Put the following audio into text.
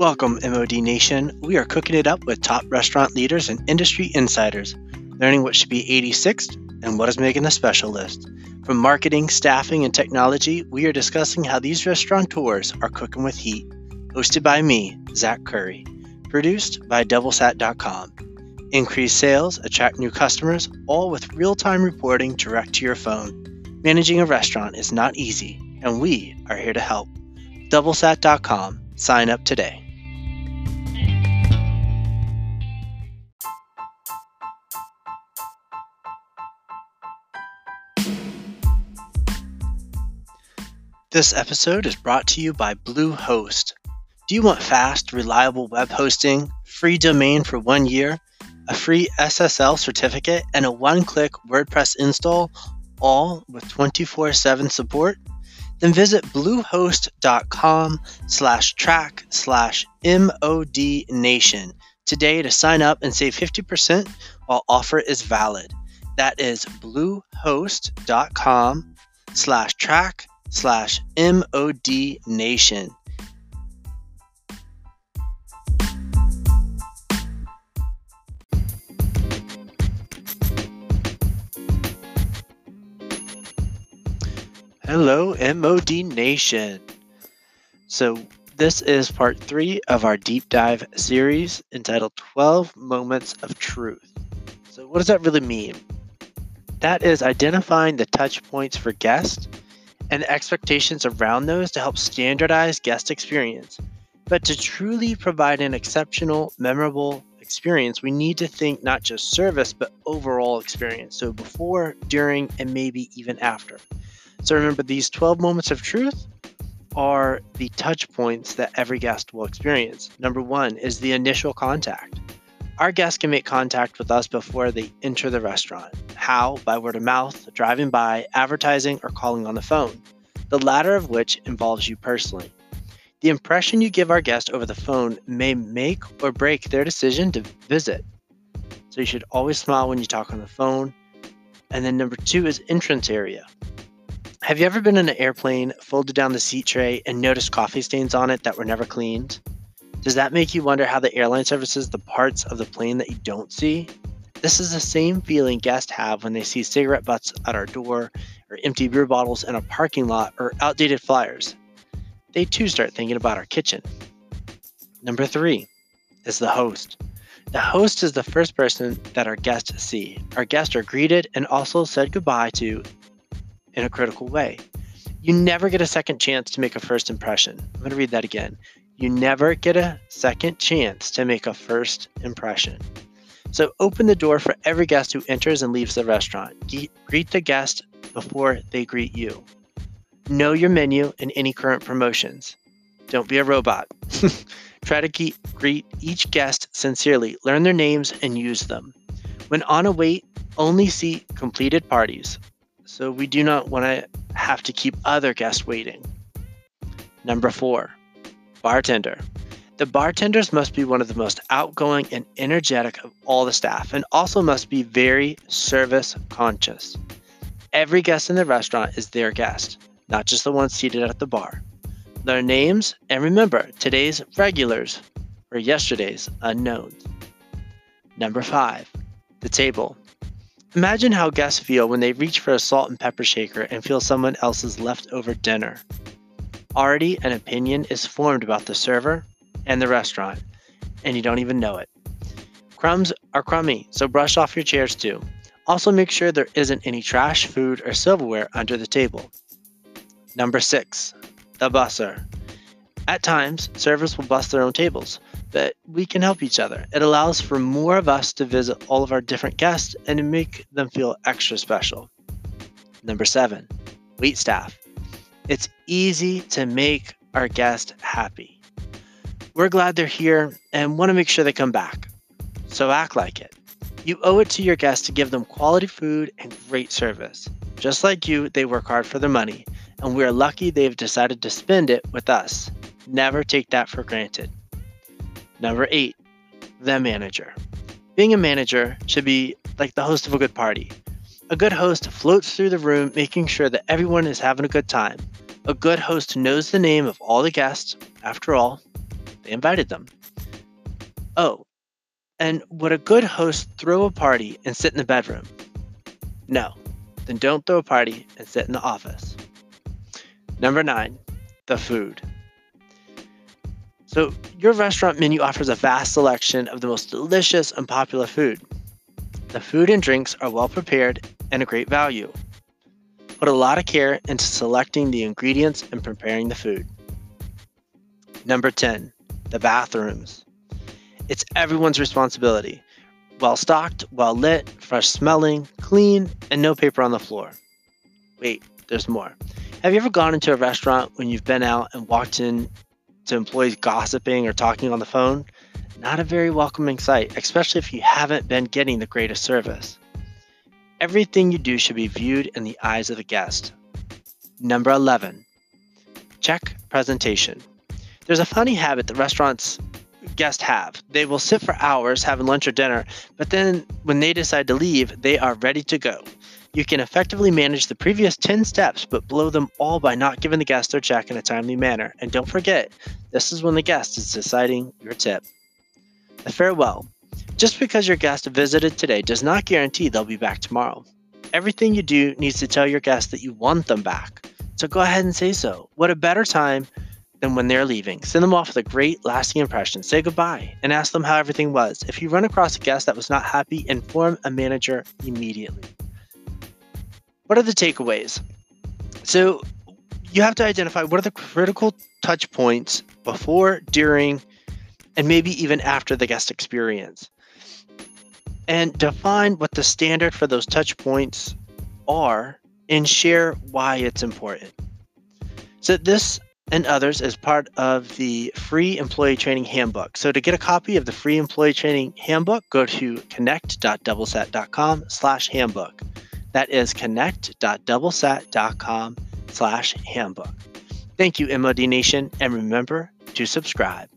Welcome, MOD Nation. We are cooking it up with top restaurant leaders and industry insiders, learning what should be 86th and what is making the special list. From marketing, staffing, and technology, we are discussing how these restaurateurs are cooking with heat. Hosted by me, Zach Curry. Produced by DoubleSat.com. Increase sales, attract new customers, all with real time reporting direct to your phone. Managing a restaurant is not easy, and we are here to help. DoubleSat.com. Sign up today. This episode is brought to you by Bluehost. Do you want fast, reliable web hosting, free domain for one year, a free SSL certificate, and a one click WordPress install, all with 24 7 support? Then visit bluehost.com slash track slash modnation today to sign up and save 50% while offer is valid. That is bluehost.com slash track slash MOD Nation. Hello, MOD Nation. So, this is part three of our deep dive series entitled 12 Moments of Truth. So, what does that really mean? That is identifying the touch points for guests and expectations around those to help standardize guest experience. But to truly provide an exceptional, memorable experience, we need to think not just service, but overall experience. So before, during, and maybe even after. So remember, these 12 moments of truth are the touch points that every guest will experience. Number one is the initial contact. Our guests can make contact with us before they enter the restaurant. How? By word of mouth, driving by, advertising, or calling on the phone, the latter of which involves you personally. The impression you give our guest over the phone may make or break their decision to visit. So you should always smile when you talk on the phone. And then number two is entrance area. Have you ever been in an airplane, folded down the seat tray, and noticed coffee stains on it that were never cleaned? Does that make you wonder how the airline services the parts of the plane that you don't see? This is the same feeling guests have when they see cigarette butts at our door, or empty beer bottles in a parking lot, or outdated flyers. They too start thinking about our kitchen. Number three is the host. The host is the first person that our guests see. Our guests are greeted and also said goodbye to in a critical way. You never get a second chance to make a first impression. I'm going to read that again. You never get a second chance to make a first impression. So open the door for every guest who enters and leaves the restaurant. Greet the guest before they greet you. Know your menu and any current promotions. Don't be a robot. Try to keep, greet each guest sincerely, learn their names, and use them. When on a wait, only see completed parties. So we do not want to have to keep other guests waiting. Number four, Bartender. The bartenders must be one of the most outgoing and energetic of all the staff and also must be very service conscious. Every guest in the restaurant is their guest, not just the ones seated at the bar. Their names and remember today's regulars or yesterday's unknowns. Number five, the table. Imagine how guests feel when they reach for a salt and pepper shaker and feel someone else's leftover dinner. Already an opinion is formed about the server and the restaurant, and you don't even know it. Crumbs are crummy, so brush off your chairs too. Also, make sure there isn't any trash, food, or silverware under the table. Number six, the busser. At times, servers will bust their own tables, but we can help each other. It allows for more of us to visit all of our different guests and to make them feel extra special. Number seven, wait staff. It's easy to make our guests happy. We're glad they're here and want to make sure they come back. So act like it. You owe it to your guests to give them quality food and great service. Just like you, they work hard for their money, and we are lucky they've decided to spend it with us. Never take that for granted. Number eight, the manager. Being a manager should be like the host of a good party. A good host floats through the room, making sure that everyone is having a good time. A good host knows the name of all the guests, after all. they invited them. Oh, and would a good host throw a party and sit in the bedroom? No, then don't throw a party and sit in the office. Number nine, the food. So, your restaurant menu offers a vast selection of the most delicious and popular food. The food and drinks are well prepared and a great value. Put a lot of care into selecting the ingredients and preparing the food. Number 10, the bathrooms. It's everyone's responsibility. Well stocked, well lit, fresh smelling, clean, and no paper on the floor. Wait, there's more. Have you ever gone into a restaurant when you've been out and walked in to employees gossiping or talking on the phone? Not a very welcoming sight, especially if you haven't been getting the greatest service. Everything you do should be viewed in the eyes of the guest. Number 11, check presentation. There's a funny habit that restaurants guests have. They will sit for hours having lunch or dinner, but then when they decide to leave, they are ready to go. You can effectively manage the previous 10 steps, but blow them all by not giving the guest their check in a timely manner. And don't forget, this is when the guest is deciding your tip. The farewell. Just because your guest visited today does not guarantee they'll be back tomorrow. Everything you do needs to tell your guest that you want them back. So go ahead and say so. What a better time than when they're leaving. Send them off with a great, lasting impression. Say goodbye and ask them how everything was. If you run across a guest that was not happy, inform a manager immediately. What are the takeaways? So, you have to identify what are the critical touch points before, during, and maybe even after the guest experience. And define what the standard for those touch points are and share why it's important. So, this and others as part of the free employee training handbook. So to get a copy of the free employee training handbook, go to connect.doublesat.com slash handbook. That is connect.doublesat.com slash handbook. Thank you, MOD Nation, and remember to subscribe.